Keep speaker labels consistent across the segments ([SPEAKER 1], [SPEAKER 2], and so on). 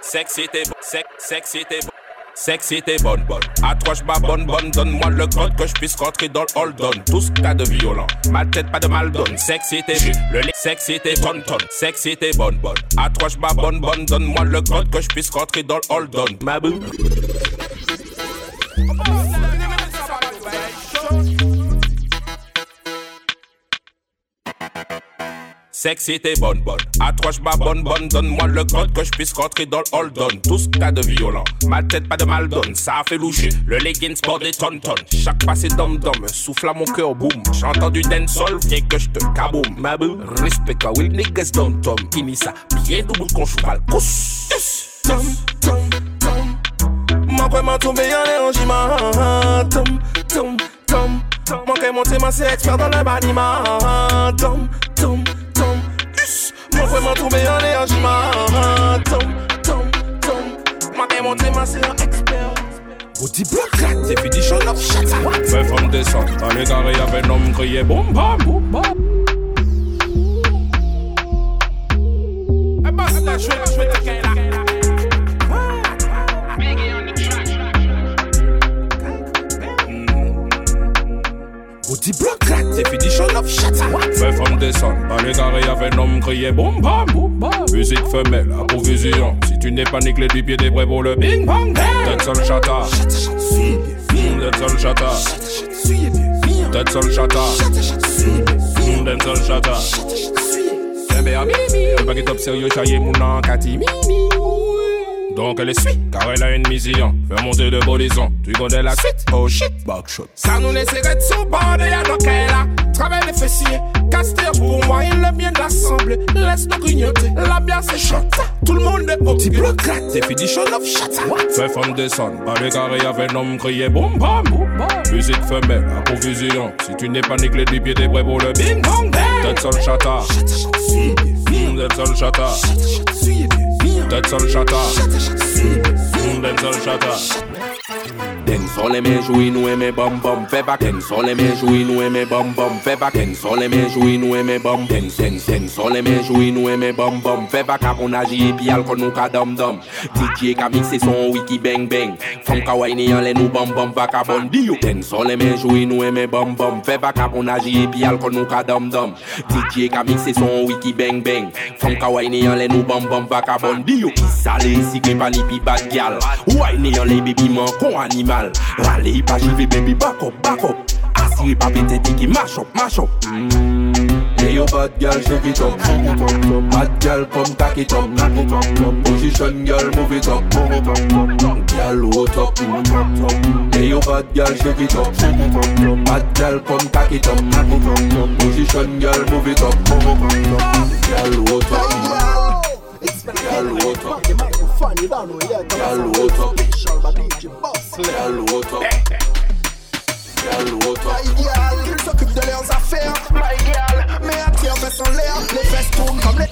[SPEAKER 1] Sexy t'es bon, sex, sexy t'es bon. Sexy t'es bonne, bonne. Toi j'bats bonne, bonne. Donne-moi le code que je puisse rentrer dans le hold on. Tout ce cas de violent. Ma tête pas de mal donne. Sexy t'es le lait. Sexy t'es bonne, tonne. Sexy t'es bonne, bonne. Toi j'bats bonne, bonne. Donne-moi le code que je puisse rentrer dans le hold on. Ma. Sexy t'es bonne, bonne. Toi j'bats bonne, bonne. Donne-moi le code que je puisse rentrer dans le hold on. Tout ce cas de violent. Ma tête pas de mal donne. Ça a fait loucher. Le leggings sport des tonnes. Chaque passé dom dom. Souffle à mon cœur, boum. J'entends du dancehall. Viens que je te kaboum. Ma boo. Respect will niggas dom tom. Fini ça. Pied double con cheval. Pousse. Tom, tom, tom. Moi vraiment tombé en énergie, Tom, tom, tom. Moi qu'à monter ma c'est expert dans le bâtiment. Tom, tom, tom. Mwen fwe mwen toume yon le anjman Tom, tom, tom Mwen dey
[SPEAKER 2] monte mwen se yon eksper Bouti bloklat, definition
[SPEAKER 1] of shit Mwen fèm desan, alè gare yavè nom kriye boum bam boum bam E bas la
[SPEAKER 2] chwe te kè la dis bloc là, definition
[SPEAKER 1] of shit. Mes femmes descendent, à avec un homme crié boum bam boum bam. Musique femelle, à provision. Si tu n'es pas nickelé du pied des prêts pour le bing bang. Tête sur le chata. Tête sur le chata. Tête sur le chata. Tête sur le chata. Un paquet top sérieux, chaillé mon an, Kati. Mimi. Donc elle est suite, car elle a une mission. Fais monter de bolison, tu connais la suite? Oh shit, backshot. Ça nous laisserait de son bord et à donc elle a. Travaille les fessiers, caster pour moi, il est bien d'assemblée. Laisse-nous grignoter, la bière c'est shot. Tout le monde est au
[SPEAKER 2] Petit bloc, show up, shut up.
[SPEAKER 1] Fais femme descendre, par les carrés, y'avait un homme crié boum bam. Musique femelle, à provision. Si tu n'es pas nickelé du pied, t'es prêt pour le bing bang bang. Tête seul chata. Tête seul chata. Tête seul chata. Tête seul chata.
[SPEAKER 3] Den son eme jwi nou eme bom bom fe bak. Den son eme jwi nou eme bom bom fe bak. Den son eme jwi nou eme bom Den sen sen son eme jwi nou eme bom bom fe bak. Ak on aji epi al kon nou ka dom dom. DJ ka mikse son wiki beng beng. Fom ka wayne an le nou bom bom bak a bon diyo Den son eme jwi nou eme bom bom fe bak. Ak on aji epi al kon nou ka dom dom. DJ ka mikse son wiki beng beng. Fom ka wayne an le nou bom bom bak a bon diyo Kisa le si kre pa li pi bad gyal. Wayne an le bebi man kon animal Rale pa jive baby back up, back up Asire pa pete tiki mash up, mash up
[SPEAKER 4] Hey yo bad girl, shake it up. Bad girl, come cock it up. Position girl, move it up. Girl, what up, Hey yo bad girl, shake it up. Bad girl, come cock it up. Position girl, move it up. Girl, what up,
[SPEAKER 5] Låta. Fan s'occupe de leurs affaires. Mais l'air. Les les...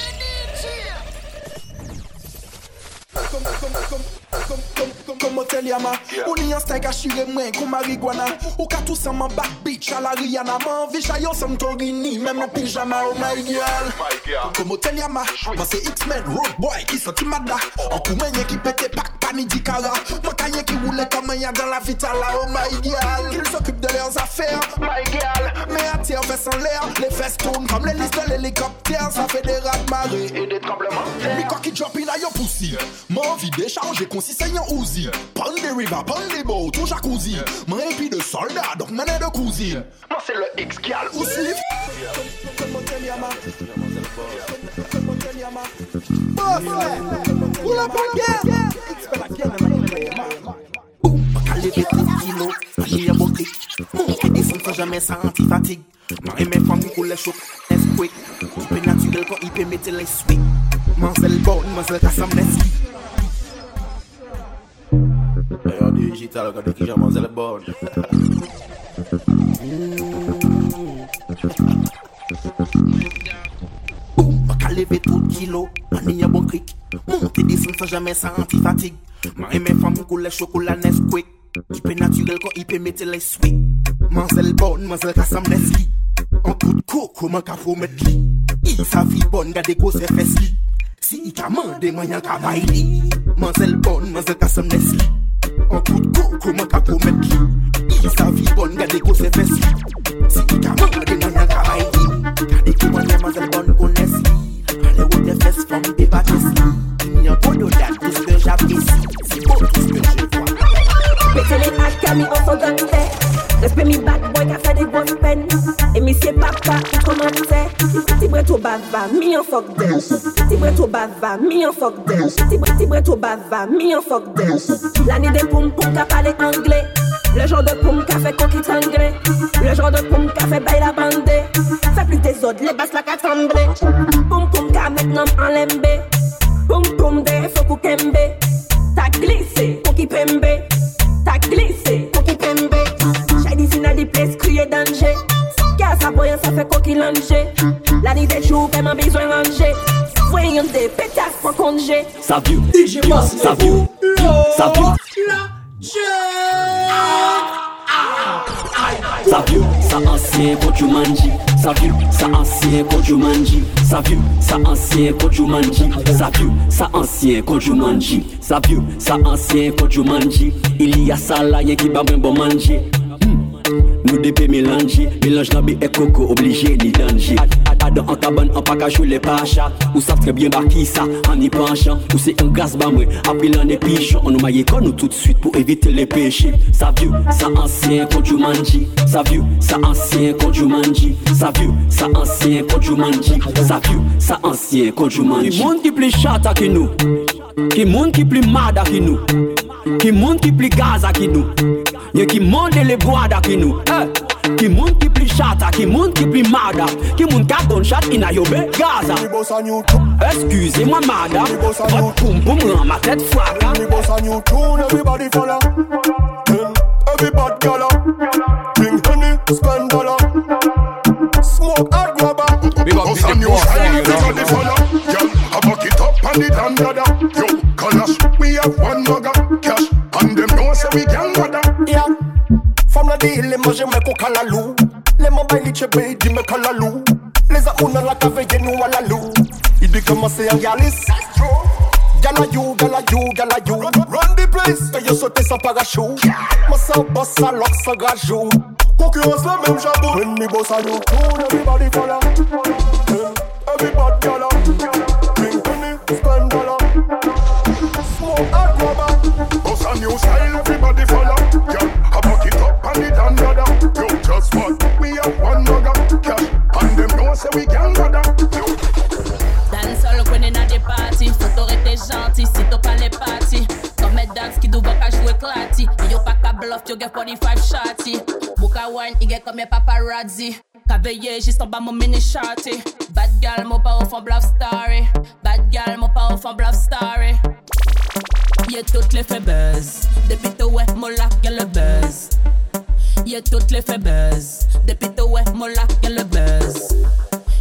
[SPEAKER 5] Komo tel yama. Ou ni yon stank a shire mwen kou marigwana Ou ka tou sa man bak bitch ala Rihanna. Man visha yo sam torini Mem nan pijama oh my girl Komo tel yama. Man se X-Men road boy ki sa timada An kou menye ki oh. pete pak pani di kara Mwen kanye ki roule kamen ya dan la vitala oh my girl Kil s'occupe de leurs affaires my girl Me attire fesse en l'air Les fesses tournent comme les listes de l'hélicoptère. Ça fait des rap marées et des tremblements. Mi kwa ki drop in a yo poussy M'envie décharger mon si seigneur Uzi Prends des rivers, prends des boats, ton jacuzzi Mon épi de soldat, donc manet de cousine Moi c'est le X-Gal ou Sif ou la X-Gal
[SPEAKER 6] la kilos, j'ai un beau clic. Et jamais senti fatigue. Mes pour les chocs, est naturel quand il peut mettre les. Mansel mansel cassam.
[SPEAKER 4] D'ailleurs, digital, regardez qui j'avance le bonne.
[SPEAKER 6] Mwen ka leve tout kilo, aniye bon krik Mwen te disin sa jamen sa anti-fatig Mwen eme fam kou le chokola Nesquik. Ipe naturel kon ipe mete le swi Mwen zel bon, mwen zel kasam neski An kout koko mwen ka fomet li sa bon gade go se fes Si i ka mande mwen yan ka bay bon, mwen zel An kou de koko man ka pou met li I sa fi bon gade ko se fes li Si i ka mande mwen yan ka bay li Gade ki mwen yan manzel bon ko nes li Ale ou te fes fom de bates li Ni an kodo dat tout que j'apprécie. C'est beau tout ce que
[SPEAKER 7] Mèche li akya mi ansan dan te Respe mi bad boy ka fè di gos pen E mi se papa ki koman te Ti bret ou bava mi an fok de Ti bret ou bava mi an fok de Ti bret ou bava mi an fok de Lani de poum poum ka pale angle Le genre de poum ka fè kon ki tangre Le genre de poum ka fè bay la bande Fè pli te zod le bas la ka tremble Poum poum ka met nom an lembe Poum poum de fok ou kembe Ta glise pou ki pembe. T'as glissé, coquille pembe J'ai dit si n'a des places crier danger. Car ça boy ça fait coquille langer La nuit des jours vraiment besoin ranger. Voyons des pétasses pour congé
[SPEAKER 8] Ça vieux, ça vieux, ça vieux. Sa vieux, sa ancien, pour tu manji. Sa vieux, sa ancien, pour tu manji. Sa vieux, sa ancien, pour tu manji. Sa vieux, sa ancien, pour tu manji. Sa vieux, sa ancien, pour tu manji. Il y a ça là, y'a qui va même bon manger. Nous dépé mélanger, mélange nabi et coco obligé ni danger. Adam en cabane en jouer les pachas. Ou savent très bien bah qui ça en y penchant. Ou c'est un gaz moi, après l'an épichon. On nous maille con nous tout de suite pour éviter les péchés. Ça vieux, ça ancien quand tu manges. Ça vieux, ça ancien quand tu manges. Ça vieux, ça ancien quand tu manges. Ça vieux, ça ancien quand tu manges. Qui monde qui plus chata que nous. Qui monde qui plus mada que nous. Qui monde qui plus gaza que nous. Y'a qui monde les bois que nous. Eh. Qui monde qui plus chata, qui monde qui plus mada. Qui monde qui a gunshot in a yobe Gaza. Excusez-moi madame. Votre poum poum rend ma tête froide.
[SPEAKER 9] Me boss a new tune, everybody follow. Then every bad gala, drink honey, spend dollar. Smoke hard grabber.
[SPEAKER 3] Big up
[SPEAKER 9] Boss
[SPEAKER 3] DJ
[SPEAKER 9] a new up and dada. Yo, colours, we have one mugger, cash, and them know say we can bother.
[SPEAKER 10] Yeah. Femme la dit, les manger me coca la loup. Les mains bailent chebe, dis me la loup. Les amours la cave, nous à la loup. Il dit comment c'est un galis. Gala you, gala you, gala you. Run the place. Paye sauter sans parachute. Moi sans boss, ça lock, sans gajou.
[SPEAKER 9] Concurrence la même jabot. When me boss a new tune, everybody follow. Then every spend dollar. Smoke a new style, everybody follow. Girl, I buck it up and it and dada. Yo, just what? We have one mugger, cash, and them know say we can bother. Yo.
[SPEAKER 11] Dancehall when in a des parties Faut t'aurais gentil si t'as pas les parties Comme mes dance qui doivent pas jouer clati Yo pas qu'à bluff, yo get 45 shotty Bouka wine, il get comme mes paparazzi Veiller juste en bas mon mini shorty. Bad girl, mon pas au fond bluff story. Bad girl, mon pas au fond bluff story. Y'a toutes les fait buzz Depuis tout ouais, mon y'a le buzz. Y'a toutes les fait buzz Depuis tout ouais, mon là, y'a le buzz.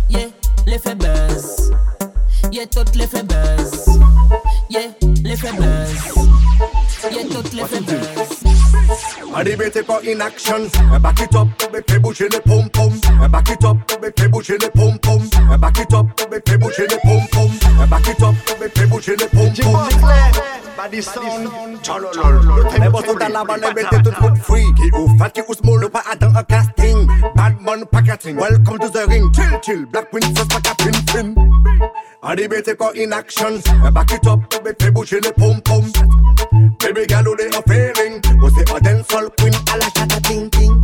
[SPEAKER 11] Yeah, l'effet buzz. Yeah, tout l'effet buzz. Yeah, l'effet buzz. Yeah, tout l'effet buzz.
[SPEAKER 9] Arrivé pas in action, back it up, me fait bouger les pom pom. Back it up, me fait bouger les pom pom. Back it up, me fait bouger les pom pom. Back it up, me fait bouger les pom pom. Body sound, chololol. Les bottles dans la balle, mettez tout foot free. Qui ou fat, qui ou small, ou pas dans un casting. Bad man packaging, welcome to the ring. Chill, chill, black princess, pas qu'à pin pin. Arrivé pas in action, back it up, fait bouger les pom pom. Baby girl, who they a feeling? Was a dancehall queen? A la chata ting ting.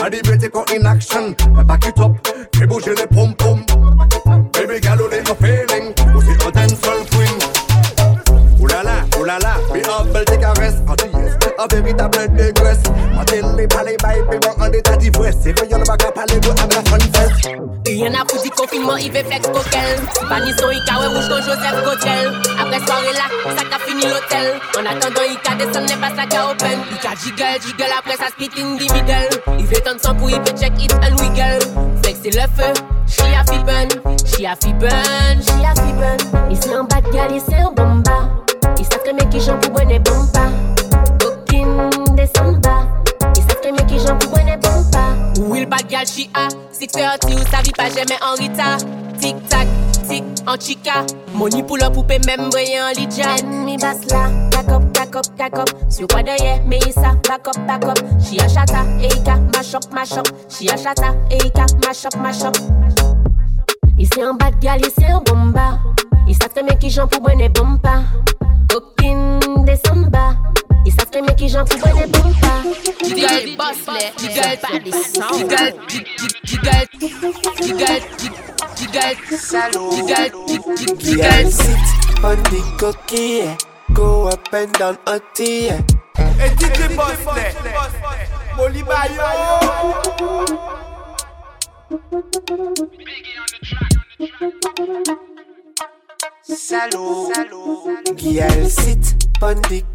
[SPEAKER 9] Arrivé t'es in action, back it up, fais bouger les pom pom. Baby girl, who they a feeling? Was a dancehall queen? Ooh la la, ooh la la, be humble, a rest. Oh yes, a véritable dégresse. Parler en. C'est parler
[SPEAKER 11] du confinement, il fait flex coquel. Il rouge ton Joseph Cotel. Après soirée là, ça qu'a fini l'hôtel. En attendant, il qu'a descendre, n'est pas ça open. Il qu'a jiggle, jiggle, après ça split in the middle. Il fait tant sang pour il peut check it and wiggle. Flex c'est le feu, she a fi burn, she a fi burn, she a fi burn.
[SPEAKER 7] Ici en bas de gal, ici en bomba que mes qui pour bomba
[SPEAKER 11] G.A. 6.30 ou sa vi pa jeme an
[SPEAKER 12] rita Tik tak, tik, an chika Moni pou lop
[SPEAKER 13] poupe mem breye an lidja Enmi bas la, kakop, kakop, kakop Syo kwa deye, me isa, bakop, bakop Chi a chata, eika, mashop, mashop Chi a chata, eika, mashop, mashop Ise an bat gal, ise an bomba. Isa teme ki jan pou bwene bomba. Kokin de samba ils savent que j'en trouve des bons
[SPEAKER 12] pas. Gigal boss les, gigal pas des sangs. Gigal, gigal, gigal, gigal, salaud.
[SPEAKER 14] Sit on the coquille. Go up and down on the
[SPEAKER 15] Et
[SPEAKER 14] dites les boss the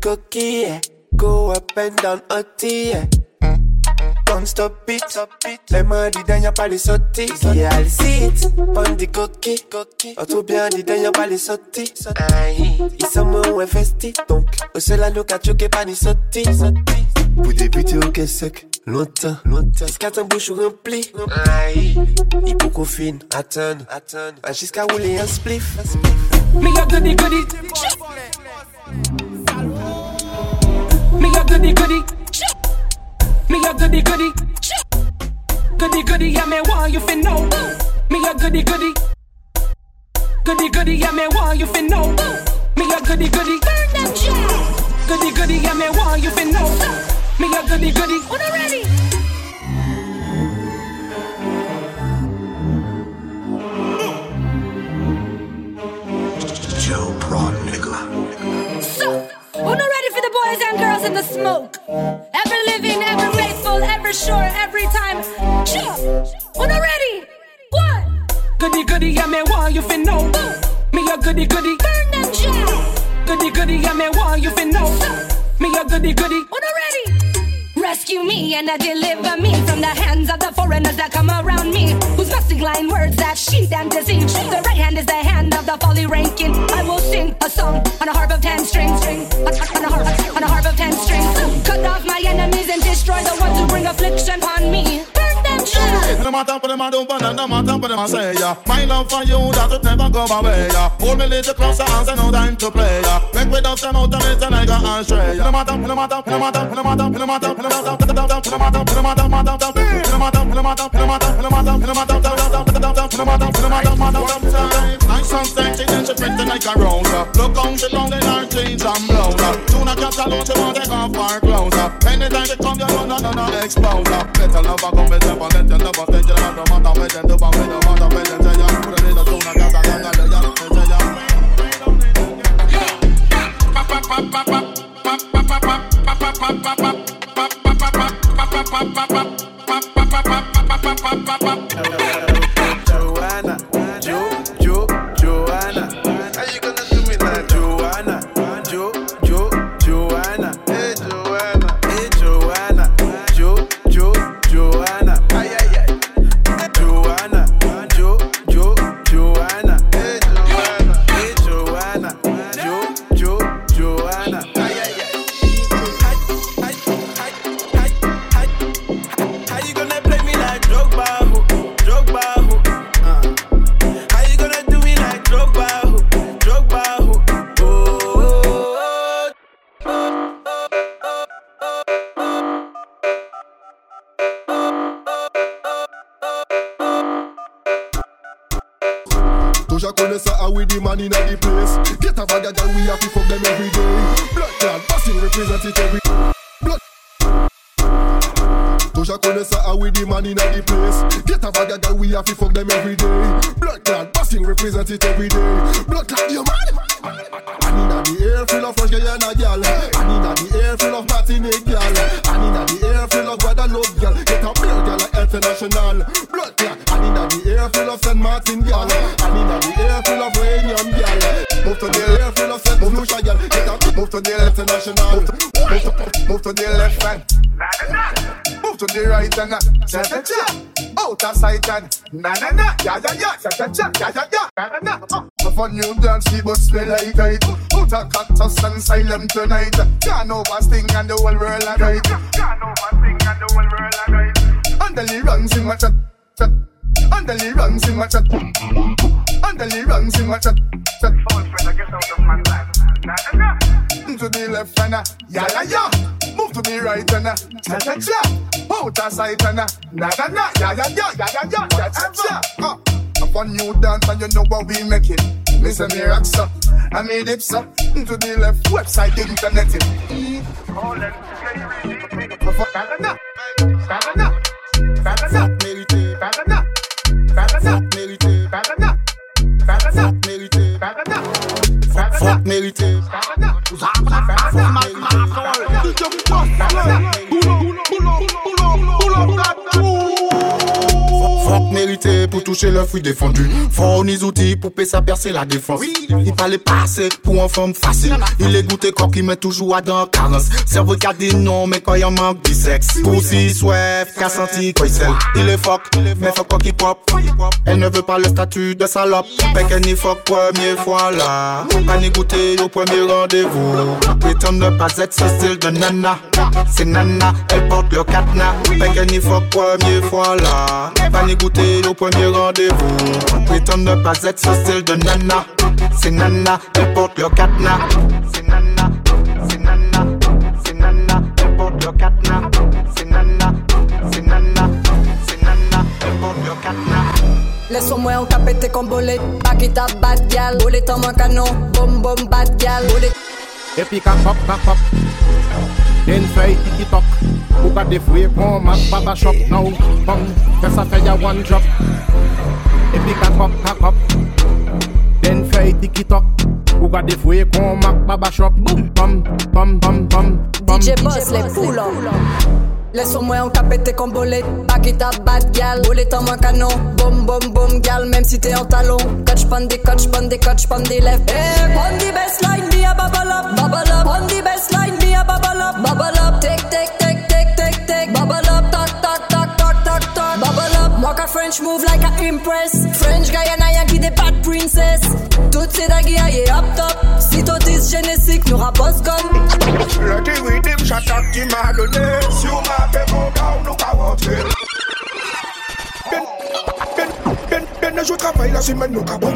[SPEAKER 14] cookie, yeah. Go up and down yeah. Don't stop it, les mains dedans y'a pas les sorties. Girl sit on the cookie, oh tout bien dedans y'a pas les sorties. Ils sont moins investis, donc au seul à nous qu'a choqué pas ni sorties. Pour débuter au caisse sec, longtemps, longtemps. Jusqu'à ton bouche rempli, aïe. Il faut qu'on fine, attendre, attendre. Jusqu'à rouler un spliff?
[SPEAKER 16] Me a goody goody. Me a goody goody. Me a goody goody. Goody goody, yeah, me want you fin know. Me a goody goody. Goody goody, yeah, me want you fin know. Me a goody goody. Goody goody, yeah, me want you fin know. Me a goody goody. When I'm ready.
[SPEAKER 17] Joe Prawn nigga.
[SPEAKER 18] So, who not ready for the boys and girls in the smoke? Ever living, ever faithful, ever sure, every time. Sure. Who not ready? What?
[SPEAKER 16] Goody goody, yeah, me want you fin know. Me a goody goody.
[SPEAKER 18] Burn them jams.
[SPEAKER 16] Goody goody, yeah, me want you fin know. Me a goody goody.
[SPEAKER 18] Who not ready? Rescue me and uh, deliver me from the hands of the foreigners that come around me. Whose musty line words that cheat and deceive. The right hand is the hand of the folly ranking. I will sing a song on a harp of ten strings. On a harp, on a harp of
[SPEAKER 19] matter what them a do, but no matter what them a say, yeah. My love for you, that it never go away, yeah. Hold me little closer, and say no time to play, yeah. Make we dust them out of it, and I go astray, yeah. No matter, no matter, no matter, no matter, no matter, no matter, no matter, no matter, no matter, no matter, no matter, no matter, no matter, no matter, no matter, no matter, no matter, madam, madam, madam, madam, madam, madam. Then she pretty like a rose. Look on she long in her jeans and blouse. Soon I catch alone, she want to take off her. Anytime she come, you know, no, no, no, expose. Let her lover come with them, let her lover take her out. No matter where they do, but where the matter where they say, I'm putting in the soon I catch alone, I say,
[SPEAKER 14] I'm putting in
[SPEAKER 5] the soon. Yeah. Ah the man in the place. Get a bag of girl, we to fuck them every day. Blood clot, bossing represent it every Blood. Doja connaît ça, ah the man in the place. Get a bag of girl, we to fuck them every day. Blood clot, bossing represent it every day. Blood clot, you man. And inna the air full of fresh Guyana gal. And inna the air full of Martinique gal. And inna the air full of Guadeloupe gal. Get a real gal like international. Blood clot. And inna the air full of Saint Martin gal. And inna the air full of. Move to the air full of Saint Lucia gal. Get a move to the left, international. Move to, move to, move to the left hand. Move to the right hand. Cha cha cha. Out of sight and na na na. Ya ya ya. Cha cha cha. Ya ya ya. Na na na. Uh, for new dance, the bus smell like it. Out of cactus and silent tonight. Can't oversting and the whole world a right. Can't oversting and the whole world a right. And the runs in my chat, chat. And the runs in my chat.
[SPEAKER 20] And then he runs in my chat. chat. To the left and uh, yeah yeah yeah. Move to the right and uh, cha cha cha. Out of sight and uh, na na na yeah yeah yeah yeah yeah yeah cha cha cha. Uh, up on new dance and you know what we make it. Listen me rock so, I made it so. To the left website internet it. Bagana, bagana, bagana, sak merite. Ou sak pou la fèm fò merite Dije mou pas lè Boulon, boulon, boulon, boulon, boulon, boulon Fòk merite. Pour toucher le fruit défendu. Les outils pour sa percer la défense. Il fallait passer pour un femme facile. Il est goûté corps qui met toujours à dans carence. Cerveau qui a des noms, mais quand il en manque du sexe. Pussy, swift, qu'a senti quoi il est fuck, mais fuck quoi qui pop. Elle ne veut pas le statut de salope. Fait qu'elle n'y fuck première fois là. Pas ni goûter au premier rendez-vous. Prétend ne pas être ce style de nana. C'est nana, elle porte le cadenas. Fait qu'elle n'y fuck première fois là. Pas ni goûter au premier rendez-vous. Prétend ne pas être ce style de nana. C'est nana, elle porte le cadenas. C'est nana, c'est nana, c'est nana, elle porte le cadenas. C'est nana, c'est nana, c'est nana, elle porte le cadenas.
[SPEAKER 21] Laisse-moi en capete con bolet up bad gal Bolet en mon canon Boom boom bad gal Bolet
[SPEAKER 22] Et puis quand pop, quand pop Den feuille tiki-tok ou ka defwe pon, mak baba chop nou Pon, fè sa fè ya one drop. Epi kakop, kakop Den fè yi tikitok Ou ka defwe kon, mak baba chop Pom, pom, pom, pom
[SPEAKER 21] DJ Boss le poulon hein. Lè sou mwen an ka pète kon bolet Bakita bat gal, bolet an man kanon Bom, bom, bom gal, mèm si te an talon. Kotch pandi, kotch pandi, kotch pandi lef Eh, pandi baseline, bi a bubble up. Bubble up, pandi baseline, bi a bubble up. Bubble up, tek, tek, tek French move like a impress. French Guyana Yankee des bad princess. Toutes ces dagues aïe up top. Si t'autis génétique Nous rapos comme
[SPEAKER 20] Le rhythm shot up qui m'a donné Si on m'a fait mon gars, nous va rentrer je travaille, la semaine, nous capons.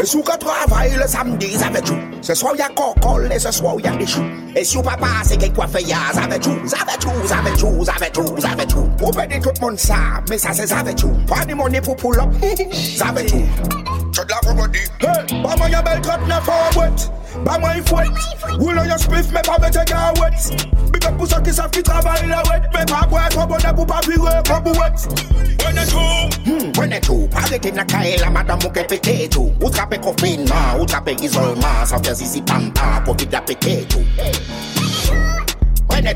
[SPEAKER 20] Et sous que travaille le samedi, avec vous. Ce soir, il y a cocole et ce soir, il y a des choux. Et si vous pas passer, quelque quoi fait, avec vous, avec vous, avec vous, avec vous, avec vous. Vous prenez tout le monde ça, mais ça, c'est avec vous. Prenez mon époux pour l'homme, avec vous. everybody. Hey, bam on your belt, cut na forward. Bam on foot. Roll on your spliff, me pa bete ga wet. Big up pussy kiss after travel la wet. Me pa boy come on the pupa fi work up wet. When it's home, when it's home. Paget in a kaila, madam coffee is all mass. After zizi pampa, potato. And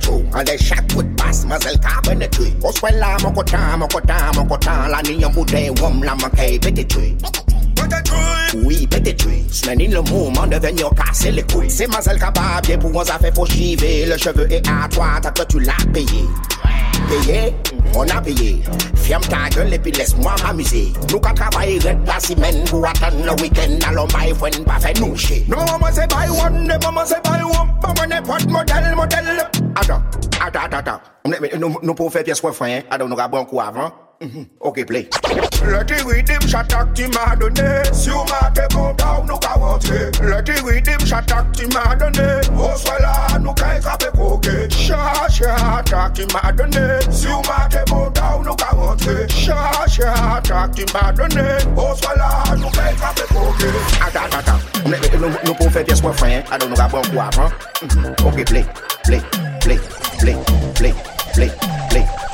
[SPEAKER 20] the shot would pass muzzle car penetrate. Oswella mokota mokota mokota la ni yamute wom la makai. Oui, pète tui, smen in le mouman deven yo kase le koui Se mazel ka babye pou an zafè fò chive Le cheve e a toa tak ke tu la peye Peye, on a peye Fiam ta gèl epi les mwa m'amuse Nou ka travay red la simen Pou atan le week-end. Alon bay fwen pa fè nou che Nou maman se bay wam, ne maman se bay wam Maman e pot model, model Adan, adan, adan Nou pou fè pies wè fwen, adan nou ka bon kou avan Mhm. Ok, play. Leti ridim chatak ti madone, si ou mate bon da ou nou ka wote. Leti ridim chatak ti madone, oswe la nou ka ekape koke. Chatak chatak ti madone, si ou mate bon da ou nou ka wote. Chatak chatak ti madone, oswe la nou ka ekape koke. Ata, ata, ata, nou pou fe pies mwen fwen, ado nou ka bon kwa avan. Ok, play, play, play, play, play, play, play.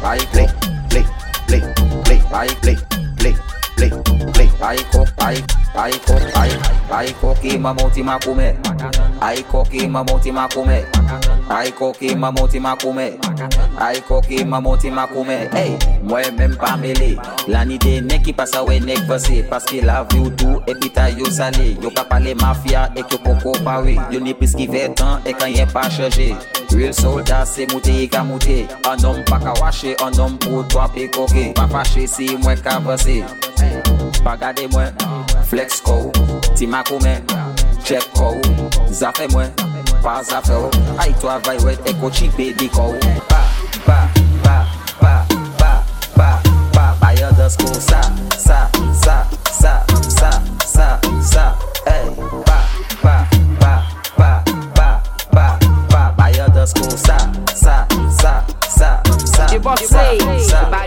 [SPEAKER 20] vai play, play, play, play, vai play, play, play, play, vai co, vai, vai co,
[SPEAKER 23] vai, vai co que mamão te macume, vai co que mamão te macume. Aikoke mamoti makome Aikoke mamoti makome hey, Mwen men pa mele. Lanide nek ki pasa we nek vase. Paske la vi ou tou epi ta yo sale. Yo ka pale mafya ek yo poko pare Yo ni pis ki vetan ek an e yen pa chaje Real soldat se mouti yi e ka mouti An om pa ka wache an om pou to api koke. Pa fache si mwen ka vase. Pa gade mwen Flex kou Ti makome Chek kou Zafen mwen. Pa zafè ou Ay to avay wet, eko chipe di kou Pa, pa, pa, pa, pa, pa, pa Bayan de school, sa, sa, sa, sa, sa, sa, sa, hey, ba, ba, ba, ba, ba, ba, ba,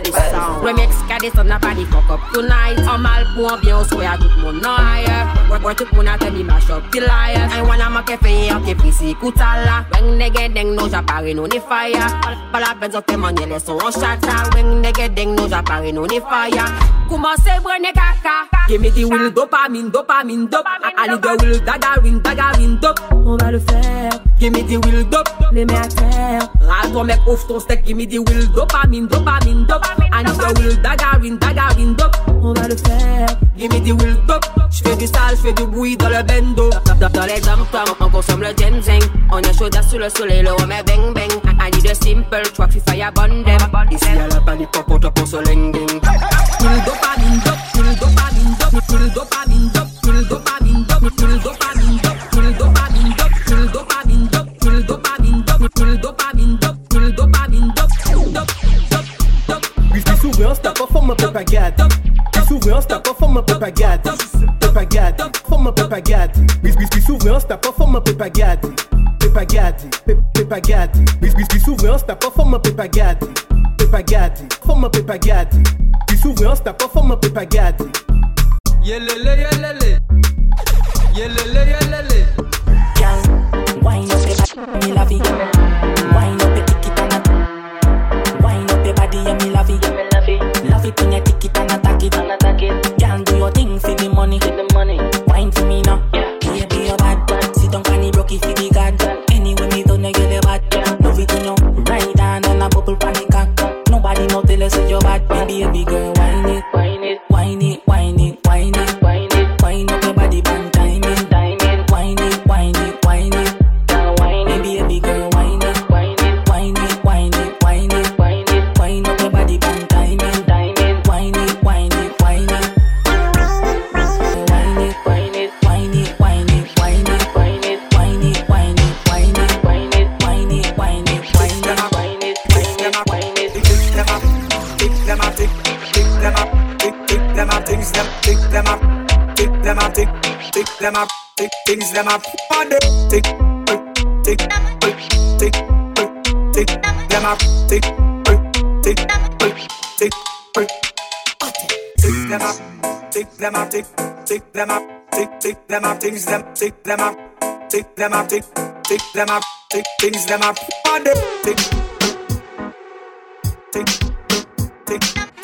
[SPEAKER 12] des sons n'a pas ni fuck up. Tonight I'm all un bien, on souhaite good tout le monde non ailleurs Moi, moi, tout le monde a tenu ma shop till ailleurs I wanna make a fey, ok, pisi When they get deng no japari no ni fire. Pala benzo te manye les son en When they get deng no japari no ni fire. Koumanse brene kaka Gimme the will dopamine, dopamine, up. I need the will dagarin, dagarin, dop. On va le faire. Give me the will dope, les mets à terre Râle-toi mec, ouvre ton steak Give me the will dopamine, dopamine, dope. I need the will dagarin, dagarin, dope. On va le faire Give me the will dope. J'fais du sale, j'fais du bruit dans le bendo. Dans, dans les dom-toms, on consomme le ginseng On est chaud sous le soleil, le remet bang bang. I need a simple track, fi fire burn them Ici à la panique, pop out pour ce linging Will dopamine, dope, will dopamine, dope. Will dopamine, dope, will dopamine, dope. Will dopamine, on se tape forme un peu pagade. S'ouvre on se tape forme un peu pagade. Pagade,
[SPEAKER 24] forme un peu pagade. Biscuit s'ouvre on se tape en forme un peu pagade. Pépagade, pépagade. Biscuit s'ouvre on se tape en forme un peu pagade. Pépagade, forme un peu pagade. Qui s'ouvre on se tape en forme un peu pagade.
[SPEAKER 25] Yelele, yelele. Yelele, yelele.
[SPEAKER 26] Gang, wine up the la vie. When you tick it and attack it. Girl, do your thing for the money. Wine for me now. Baby, you bad. Sit down, funny, broke it for the god. Anyway, me don't know you bad. Love it when you ride on and a bubble panic. Nobody know tell us that you're bad. Baby, baby girl, wine it, wine it, wine it,
[SPEAKER 27] things them up, on the tick, tick, tick, tick, them up, tick, tick, tick, tick, tick them up, tick them up, tick, tick them up, tick, tick them up, things them, tick them up, tick them up, tick, tick them up, tick, things them up, on the tick, tick, tick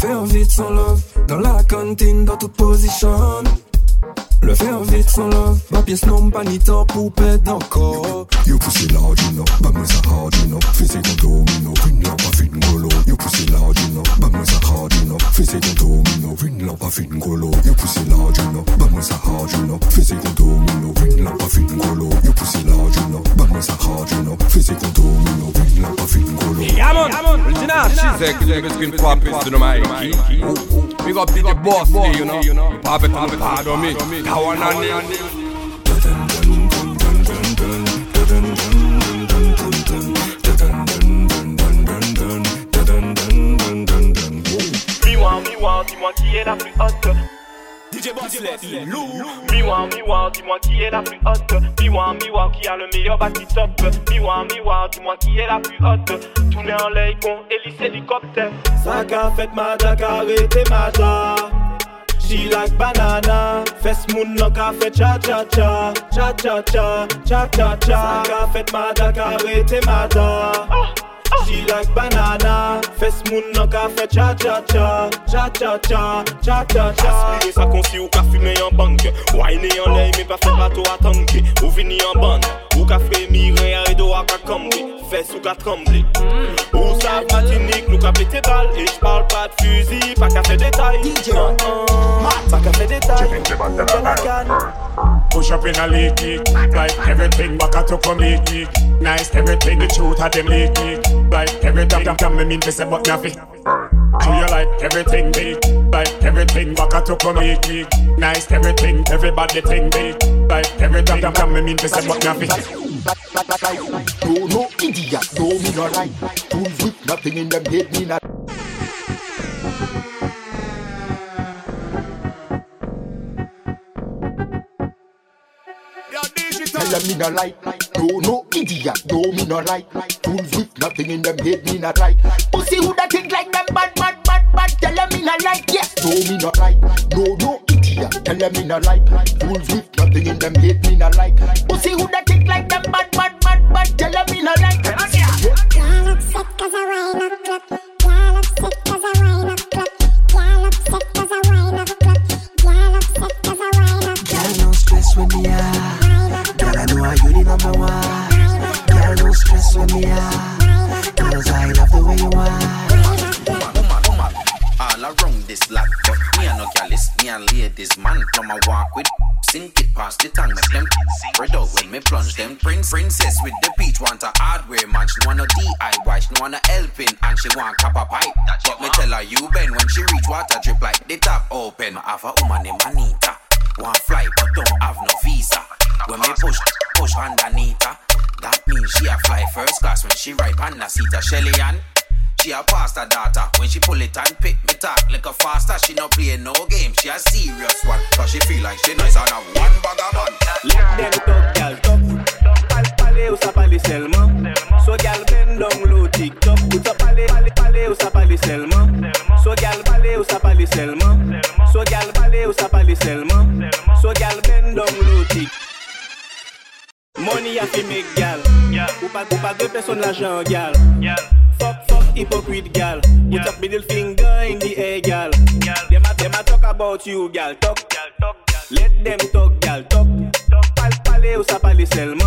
[SPEAKER 28] faire vite sans love. Dans la cantine, dans toute position Le fer vite sans love, ma pièce non pas ni temps pour perdre encore.
[SPEAKER 29] You pussy large, you know, moi ça hard, you know, fais ton domino, une lampe à une golo. You pussy large, you know, moi ça hard, you know, fais ton domino, une lampe à golo. You pussy large, you know, moi ça hard, you know, fais ton domino, une lampe à golo. You pussy large, you know, moi ça hard, you know,
[SPEAKER 30] fais ton domino, une lampe à golo. She's a killer. Big up to the boss, you know. Pop it on the pad on me. Kawan and the
[SPEAKER 31] Miroir, miroir, dis-moi qui est la plus haute. DJ Bossless, lourd. Miwa, miwa, dis-moi qui est la plus haute. Miwa, miwa, qui a le meilleur bâti top Miwa, miwa, dis-moi qui est la plus haute. Tourner en l'air, con, hélice, hélicoptère
[SPEAKER 32] Saga, fête, madak, arrêtez, maja She like banana. Fes moun nan ka fet cha-cha-cha Cha-cha-cha, cha-cha-cha Saga, fête, madak, arrêtez, maja ah!
[SPEAKER 15] She like banana. Fes moun nan ka fe cha cha. Cha Cha cha cha, cha cha. Cha Aspire sa kon si ou ka fume yon bank Wine yon ley me pa fe bato a tanke Ou vini yon band Ou ka fremire a redo a ka kambe Fes ou ka tremble. Ou sav matinik nou ka pete bal. E j'parle pas de fusil, pas ka fe detay Non, non, Pas ka fe detay Gen a gan
[SPEAKER 33] Push up in a league kick Like everything back at up from league kick Nice everything the truth of them league kick Like every damn damn me mean to say but nothing Do you like everything big Like everything back at up from league kick Nice everything everybody think big Like every damn damn damn me mean to say but nothing
[SPEAKER 34] No, no idiot, no me no right. Fools with nothing in them head me not Tell them me no right No, no idiot, no me no right Fools with nothing in them head me not right. Pussy who that think like them bad, bad, bad, bad? Tell them me no right, yes No me no right No, no idiot, tell them me no right Fools with nothing in them head me not right. Pussy who that think like them bad, bad, bad, bad? Tell them me no right
[SPEAKER 15] personnes l'argent, gal. Fuck, fuck, hypocrite, gal. Put up middle finger in the air, gal. Them a, them a talk about you, gal. Talk, talk, let them talk, gal. Talk, talk. pal, pale, eh, ou sa pale eh, seulement.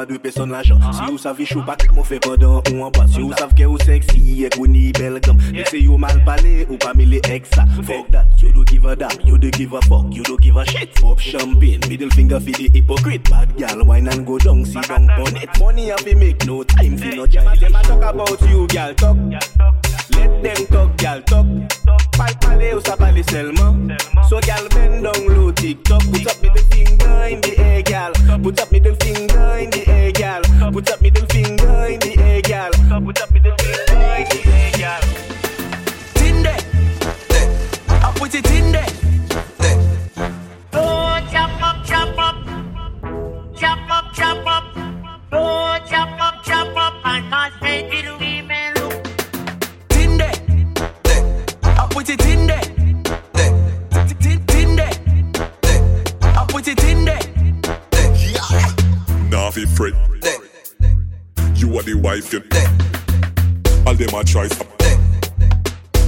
[SPEAKER 15] Pa deux personnes l'argent. Si ou sav chou pas mon fait pendant ou en bas. Si ou sav que ou sexy, et ou ni belle gomme. Et si you mal parlé, ou pas mille exa. Fuck that, you don't give a damn, you don't give a fuck, you don't give a shit. Pop champagne, middle finger for the hypocrite. Bad gal, wine and go down, see down on it. Money have to make no time for no. Them a talk about you, gal, talk. Let them talk, gal, talk. Pal pale ou sa pale seulement. So gal bend down low, TikTok. Put up middle finger in the air, gal. Put up middle finger in the air, gal. Put up middle finger in the air, gal. Put up middle finger in the air, gal.
[SPEAKER 14] Tinde. I put it in there.
[SPEAKER 35] Oh, chop up, chop up. Chop up, chop up. Oh, chop up, chop up. I must say to
[SPEAKER 30] Fret. You are the wife, you. All them a try stop.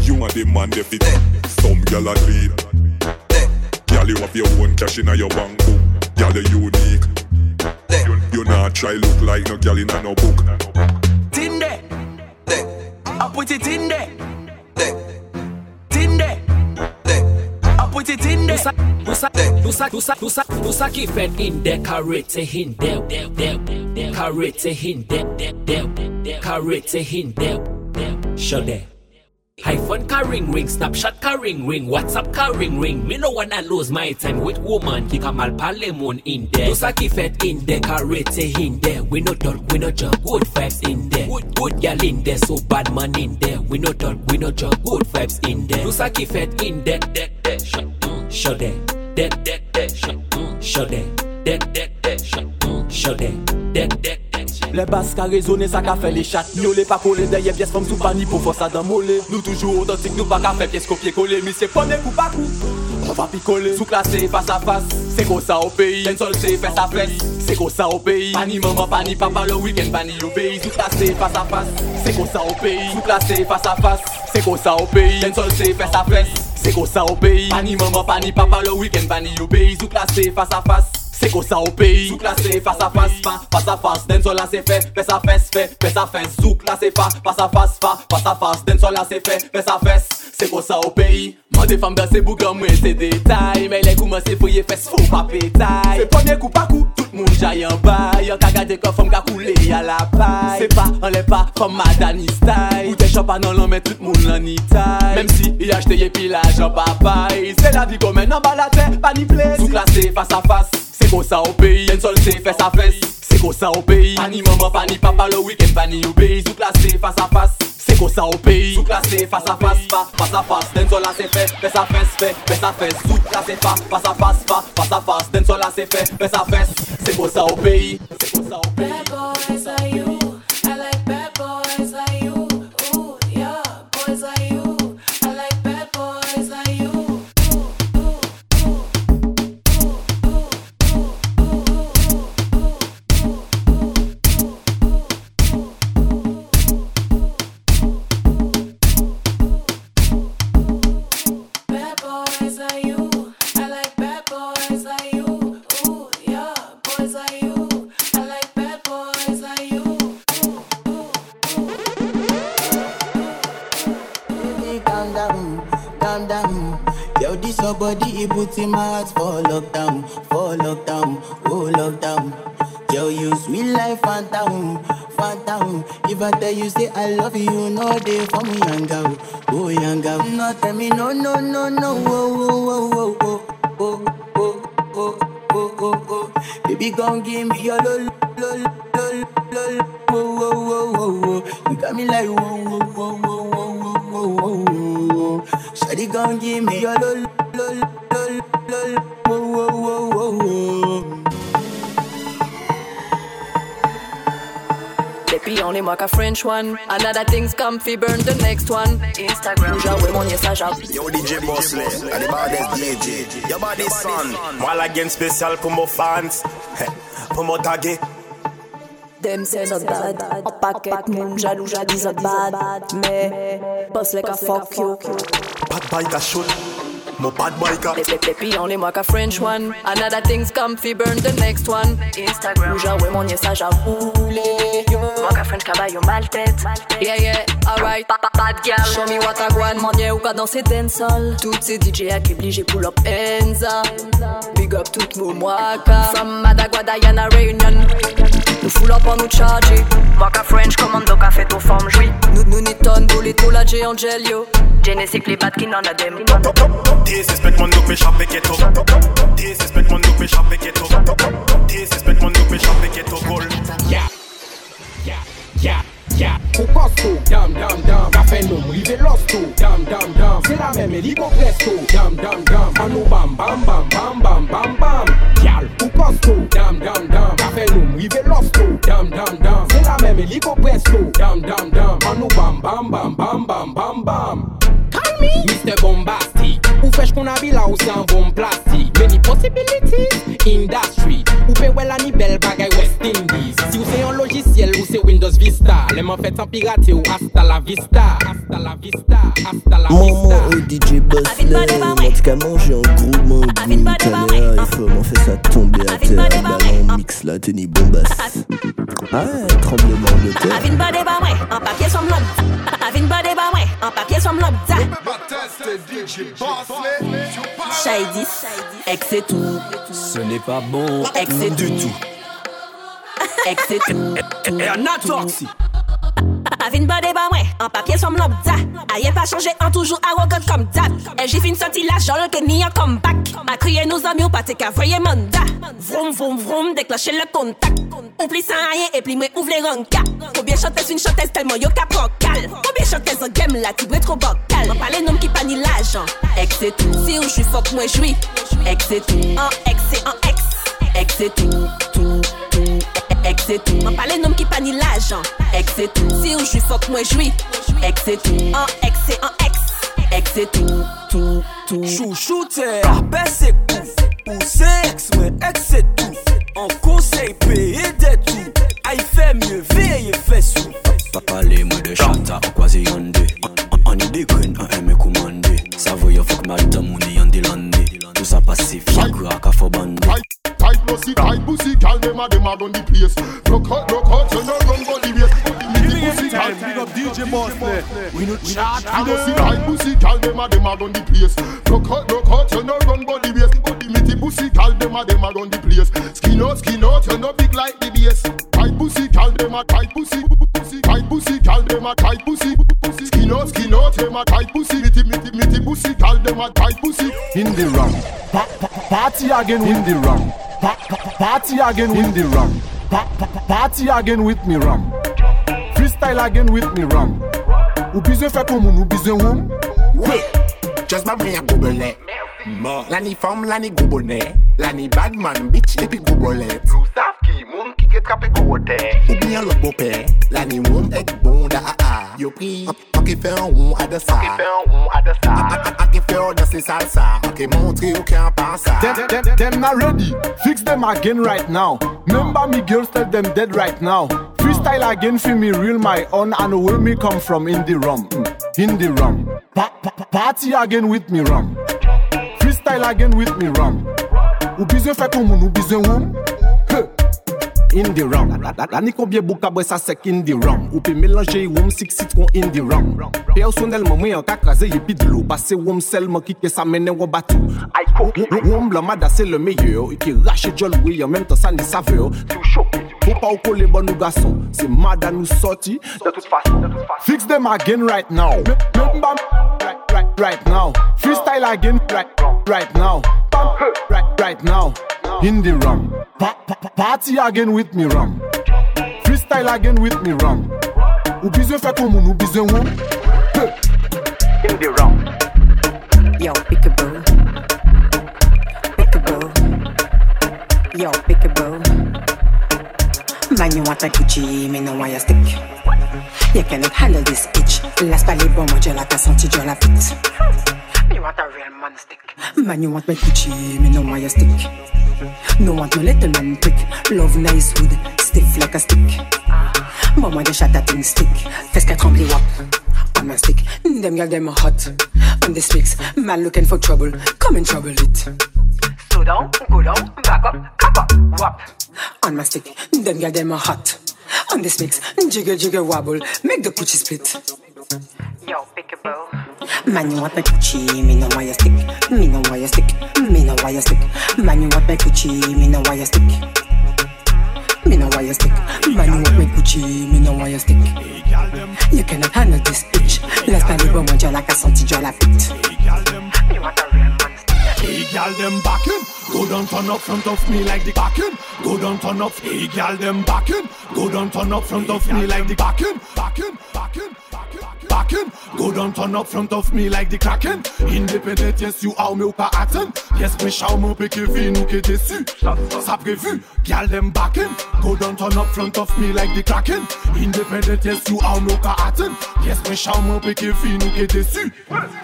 [SPEAKER 30] You are the man they fit. Some gyal a clean. Gyal you have your own cash in your bank book. Gyal you unique. You, you not try look like no gyal in a no book.
[SPEAKER 14] Tinde. I put it in there. It in there.
[SPEAKER 36] Usa, usa, usa, usa, usa kifet in there, karate hin there, there, there, there, karate hin there, there, there, there, karate hin there, there, show there. iPhone carrying ring, Snapchat carrying ring, WhatsApp carrying ring. Me no wanna lose my time with woman. Kick a mal palemon in there. Usa kifet in there, karate in there. We no talk, we no joke. Good vibes in there. Good, good gal in there, so bad man in there. We no talk, we no joke. Good vibes in there. Usa kifet in there, there, there, show that, that, that, that, show that, that, that, that, show that, that, that.
[SPEAKER 37] Le bas ka rezone, sa ka fe le chat Nyole pa kole deye pyes fom sou pa ni pou fosa dan mole Nou toujou otantik, nou pa ka fe pyes kopye kole Mi se pone kou pa kou, on va pikole Sou klasé, fasa fasa, se kosa o peyi Ten sol se fes a fes, se kosa o peyi Pani maman, pani papa, le weekend pani yo peyi Sou klasé, fasa fasa, se kosa o peyi Sou klasé, fasa fasa, se kosa o peyi Ten sol se fes a fes Se kon sa ou peyi Pa ni maman, pa ni papa, le weekend, pa ni yo peyi Zouk la se fasa fasa Se kosa ou peyi Souk la se fasa fasa fa Fasa fasa den sol la se fe Fesa fes fe Fesa fes Souk la se fa Fasa fasa fa Fasa fasa den sol la se fe Fesa fes Se kosa ou peyi Mwen de fam dan se bougan mwen se detay Mwen le kouman se foye fes fou pa petay Se pwemye kou pa kou Tout moun jayan bay Yon ka gade kon fom ka koule ya la pay Se pa an le pa Fom madani stay Ou te chopa nan lan men tout moun lan itay Mem si y achte ye pila jan papay Se la vi gomen nan balate Panifle Souk la se fasa fasa Se kon sa ou peyi, en sol se fes a fes Se kon sa ou peyi, pani maman, pani papa Le weekend pani ou peyi, sou klas se fas a fas Se kon sa ou peyi, sou klas se fas a fas pa Fas a fas, den sol la se fes, fes a fes fe Fes a fes, sou klas se fa, fas a fas fa Fas a fas, den sol la se fes, fes a fes Se kon sa ou
[SPEAKER 38] peyi, se kon sa ou peyi Bad boys are you, I like bad boys.
[SPEAKER 27] Calm down, calm down. Yo, this your body, it puts in my heart for lockdown, for lockdown, oh lockdown. Yo, you sweet life, phantom, phantom. If I tell you say I love you, you know they for me, young girl, oh young girl. No, tell me no, no, no, no, oh, oh, oh, oh, oh, oh, oh, oh, oh, oh, oh. Baby, gon' give me your lol, lol, lol, lol, oh, oh, oh, oh, oh. You got me like whoa, whoa, whoa, whoa, whoa, whoa, whoa. Shawty gon' give me your lol, lol, lol, lol, whoa, whoa, whoa, whoa, whoa.
[SPEAKER 21] Depuis on est moi qu'à French one. Another things comfy burn the next one. Instagram J'envoie mon message à
[SPEAKER 10] Yo DJ Bossley, and the baddest DJ Your body son. Moi la gain spécial pour mon fans. Pour mon taguer
[SPEAKER 21] Dem c'est not bad En paquet moun jaloux jadis not bad Mais Boss like a fuck you.
[SPEAKER 10] Bad bike a shoot Mon bad bike a
[SPEAKER 21] Depuis on est moi qu'à French one. Another things comfy burn the next one. Instagram J'envoie mon message à rouler Moi qu'à French cabayo mal tête. Yeah yeah alright. Bad girl Show me what I want. Manière ou pas danser dancehall Toutes ces DJ accomplis j'ai pull up Enza Big up tout mon moaka From Madagua Diana pas nous charger. Waka French commando café tout forme. Nous nous ni tonne la géant. Genesis les bad qui n'en a.
[SPEAKER 10] Disrespect mon nous. Disrespect mon nous. Disrespect mon nous pécha peketo goal.
[SPEAKER 25] Yeah. Yeah. Yeah. Yeah. Ou costaud, dam dam dam, café nous rive l'osto, dam dam dam, c'est la presto, dam dam dam, bam bam bam bam bam bam bam. mal ou kosto Dam dam dam, kafe noum rive losto Dam dam dam, se la meme liko presto. Dam dam dam, manou bam bam bam bam bam bam bam. Call me, Mr. Bombastic. Ou fech kon abila ou se an bom plastik. Many possibilities Industry Ou pe wela ni bel bagay wè ou c'est Windows Vista. Les m'en en pirater ou hasta vista. Hasta la vista, hasta la vista.
[SPEAKER 39] Maman DJ Bosley, en tout manger en gros mon caméra. Il faut m'en faire ça tomber à terre. Ballon mix la tenue bombasse. Ah, tremblement de terre.
[SPEAKER 21] En papier somme en papier somme l'homme. Shaidis, ex et tout.
[SPEAKER 36] Ce n'est pas bon,
[SPEAKER 21] ex
[SPEAKER 36] du tout.
[SPEAKER 21] Ekse tou, tou,
[SPEAKER 36] tou E an
[SPEAKER 21] a toksi Avin bade ba mwen, an papye som lopda Aye pa chanje, an toujou arrogant kom dat E jifin soti la jol ke ni an kombak A kriye nou zami ou pate ka voye manda. Vroum vroum vroum, dekloche le kontak Ou pli san aye, e pli mwen ouvle ranka Koubyen chantes, un chantes, telman yo ka prokal Koubyen chantes an gem la, ti bre tro bokal Mwen pale nom ki pa ni la jan Ek se tou, si ou jwi fok mwen jwi Ek se tou, an ek se an ek Ek se tou, tou
[SPEAKER 7] Ek se tou Mwen pale nom ki pa ni l'ajan Ek se tou Si ou jwi fok mwen jwi Ek se tou An ek se an ek Ek se tou Tou Tou
[SPEAKER 40] Chouchou te Parpe se kouf Pousse ek mwen ek se tou An konsey peye detou Ay fe mye veye fe sou
[SPEAKER 8] Pa pale mwen de chanta Kwa ze yande An ide kwen an eme koumande Savoye fok marita mouni yande lande Tout sa pase fiagra ka
[SPEAKER 2] fobande pussy, pussy, gal dem a dem a run the place. Look out, look out, you no run body waist. Pussy, gal
[SPEAKER 41] Big up DJ Boss there.
[SPEAKER 2] We no chat. I no see tight pussy, gal a a run the place. Look out, look out, no run body waist. Body nitty pussy, gal dem a dem a run the place. Skin out, skin out, you no big like the bass. Tight pussy, gal dem a tight pussy. pussy, gal dem a tight pussy. pussy. Skin out, skin out, dem a tight pussy. Mitty, mitty, mitty pussy, gal dem a tight pussy.
[SPEAKER 41] In the wrong, pa, pa, party again in the wrong. Pa, pa, party again in the wrong. Pa, pa, party again with me ram. Freestyle again with me ram. Ou bizwen fè pou moun, ou bizwen woum.
[SPEAKER 6] Oui, just ma bring a gobele. Lani fam, lani gobone. Lani badman, bitch, epi gobole. Tout ça. Ki moun ki gote Ou bien lok bope La ni woum ek bon da a a Yo pri, an ki fe an woum a de sa An ki fe an danse salsa An ki montre ou ki an pansa
[SPEAKER 41] Them, them, them not ready. Fix them again right now. Remember me girls tell them dead right now. Freestyle again for me real my own and where me come from in the rum. Mm, in the rum. Pa- pa- pa- party again with me rum. Freestyle again with me rum. Ou bizwen fè kon moun, ou bizwen woum. indie rum La ni konbye bouk abwe sa sek indie rum Ou pe melanje woum sik sit kon indie rum Personelman mwen yon kakraze ye bidlo Pase woum selman kike sa menen wabatou Woum la mada se le meyeur Ki rache jol wey an menm tan sa ni saveur Pou pa ou kole bon nou gason. Se mada nou soti. Fix dem again right now. Mbam right right now. Freestyle again right right now. Bam right right now. In the rum. Pa- pa- pa- party again with me rum. Freestyle again with me rum. Ou bizwen fè kon moun, ou bizwen woum. In the rum.
[SPEAKER 42] Yo, peekaboo. Peekaboo. Yo, peekaboo. Man, you want a Gucci, me no want your stick. You cannot handle this itch. Last pas les bons mots, je la t'as senti, je la vite. Man you want my Gucci, me no your stick. No want no little man prick. Love nice wood, stiff like a stick. Maman de shot that thing stick. Fais qu'à trembler wap. On my stick. Them girl them hot. On this mix, man looking for trouble. Come and trouble it. Slow down, go down, back up, cock up, wap. On my stick, them girl them hot. On this mix, jiggle jiggle wobble, make the coochie split. Yo, peekaboo. Man, you want my coochie, me no want your stick. Me no want your stick, me no want your stick. Man, you want my coochie, me no want your stick. Me no want your stick. Man, you want my coochie, me no want your stick. You cannot handle this itch. Last time you go, mon like a senti, je la pite. You want a real man stick.
[SPEAKER 43] Hey, gal, them backing. Go down, turn up front of me like the backing. Go down, turn up. Hey, gal, them backing. Go down, turn up front of me like the backing. Backing, backing, backing. Go down, turn up front of me like the kraken. Independent, yes, you are me ou pas attend. Yes, me charmant, pe ke vi nou ke desu. Sa prevu, gal, them backing. Go down, turn up front of me like the kraken. Independent, yes, you are me ou pas attend. Yes, me charmant, pe ke vi nou ke desu.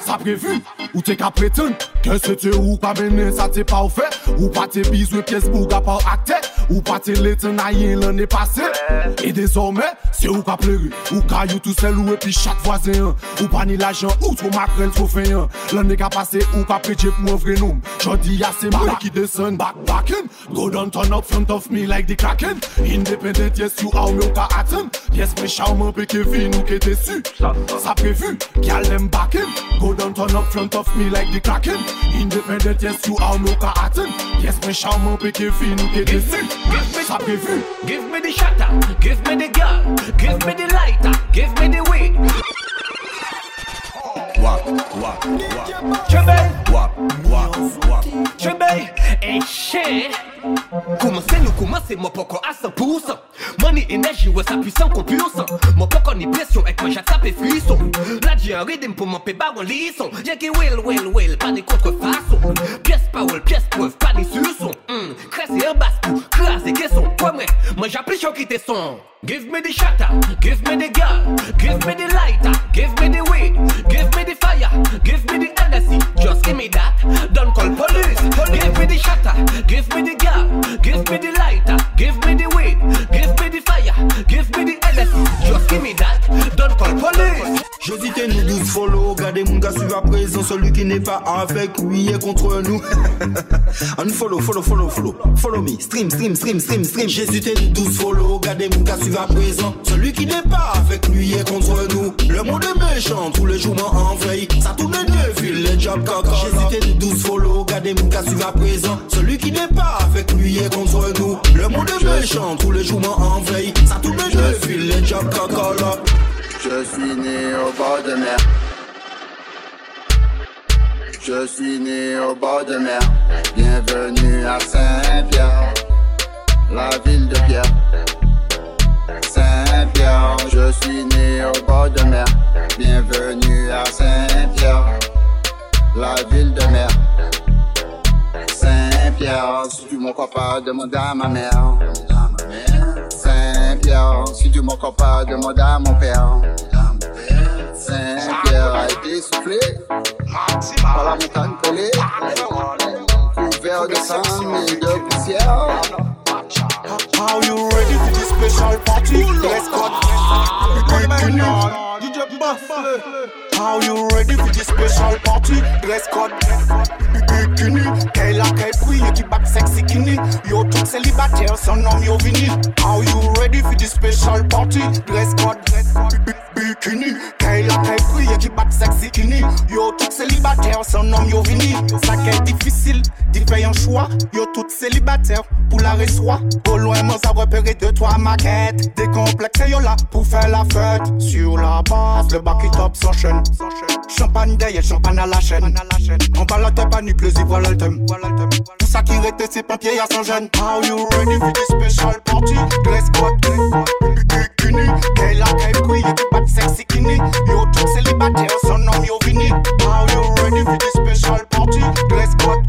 [SPEAKER 43] Sa prevu, ou te ka prétend. Que se te ou ka mene, sa te pa ou fait. Ou pas te bizou, pièce bouga pa ou. Ou pati lete na yin l'an e pase. E dezorme, se ou ka pleri Ou kayou tou sel ou epi chak vwazen Ou pa ni l'ajan, ou tro makrel tro feyan L'an e ka pase, ou ka preje pou an vre noum Jodi ya se mou ki desen. Back backin, go down turn up front of me like the kraken. Independent yes you how me ou ka aten. Yes me chawman pe Kevin ou ke desu. Sa prevu, gyal dem backin Go down turn up front of me like the kraken. Independent yes you how me ou ka aten. Yes me chawman pe Kevin ou ke desu. Sa prevu.
[SPEAKER 36] Give me the shutter, give me the girl, give me the lighter, give me the weed.
[SPEAKER 8] Wap, wap, wap.
[SPEAKER 36] Chebe,
[SPEAKER 8] Wap, wap, wap.
[SPEAKER 36] chebe, et shit. Commencez nous commencer, mon poko à 100%. Money, énergie, ouais, ça puissant qu'on puissant. Mon poko ni pression, avec moi j'attape et frisson. Là, j'ai un rythme pour mon pébar en lisson. J'ai qui will, will, will, pas de contrefaçon. Pièce power, pièce preuve, pas de suçon. Hum, et un basse pour Quoi moi choc qui te son Give me the shatter Give me the girl Give me the lighter Give me the weed
[SPEAKER 9] avec lui est contre nous. Un follow, follow, follow, follow. Follow me, stream, stream, stream, stream, stream. J'hésitais nous douze follow, regardez mon gars suivre à présent. Celui qui n'est pas avec lui est contre nous. Le monde est méchant, tous les jours m'en envahit Ça tourne deux fils, les jobs caca J'hésitais nous douze follow, regardez mon gars suivre à présent. Celui qui n'est pas avec lui est contre nous. Le monde est méchant, tous les jours m'en envahit Ça tourne deux fils, les jobs caca
[SPEAKER 44] Je suis né au bord de mer. Je suis né au bord de mer. Bienvenue à Saint-Pierre, la ville de Pierre. Saint-Pierre, je suis né au bord de mer. Bienvenue à Saint-Pierre, la ville de mer. Saint-Pierre, si tu m'en crois pas, demande à ma mère. Saint-Pierre, si tu m'en crois pas, demande à mon père. Saint-Pierre a été soufflé par la montagne collée, couvert de sang et de poussière.
[SPEAKER 45] You ready for this special party? Code. How you ready for this special party? Dress code. kini Kayla Kekwi, yo ki bak seksi kini. Yo tok selibater, son nom yo vini How you ready for this special party? Dress code, dress code, bikini Kayla Kekwi, yo ki bak seksi kini. Yo tok selibater, son nom yo vini Sa ke difisil, di fey an Yo tout selibater, pou la reswa Go loin man sa repere de toi maquette Dekomplekse yo la pou fe la fete Sur la base, le bak it up sans Champagne d'ailleurs, champagne à la chaîne. On balade pas ni plus plaisir, voilà le thème. Tout ça qui reste, c'est pompier à son jeune. How you ready for this special party? Dress code, bikini. Kayla, kay queen, qui bat sexy kini. Yo tout célibataire, son nom yo vini. How you ready for this special party? Dress code,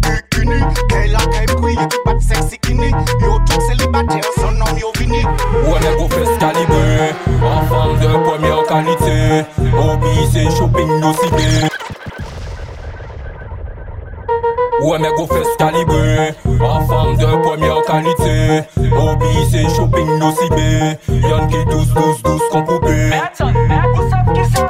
[SPEAKER 45] bikini. Kayla, kay queen, qui bat sexy kini. Yo tout célibataire, son nom yo vini.
[SPEAKER 46] Ouais mais go fest calibré En femme de première qualité Hobby c'est shopping no ciblé Ouais mais go fait calibré En femme de première qualité. Hobby c'est shopping nos cibés Y'en qui douce douce douce qu'on poupée.
[SPEAKER 3] Qui ça?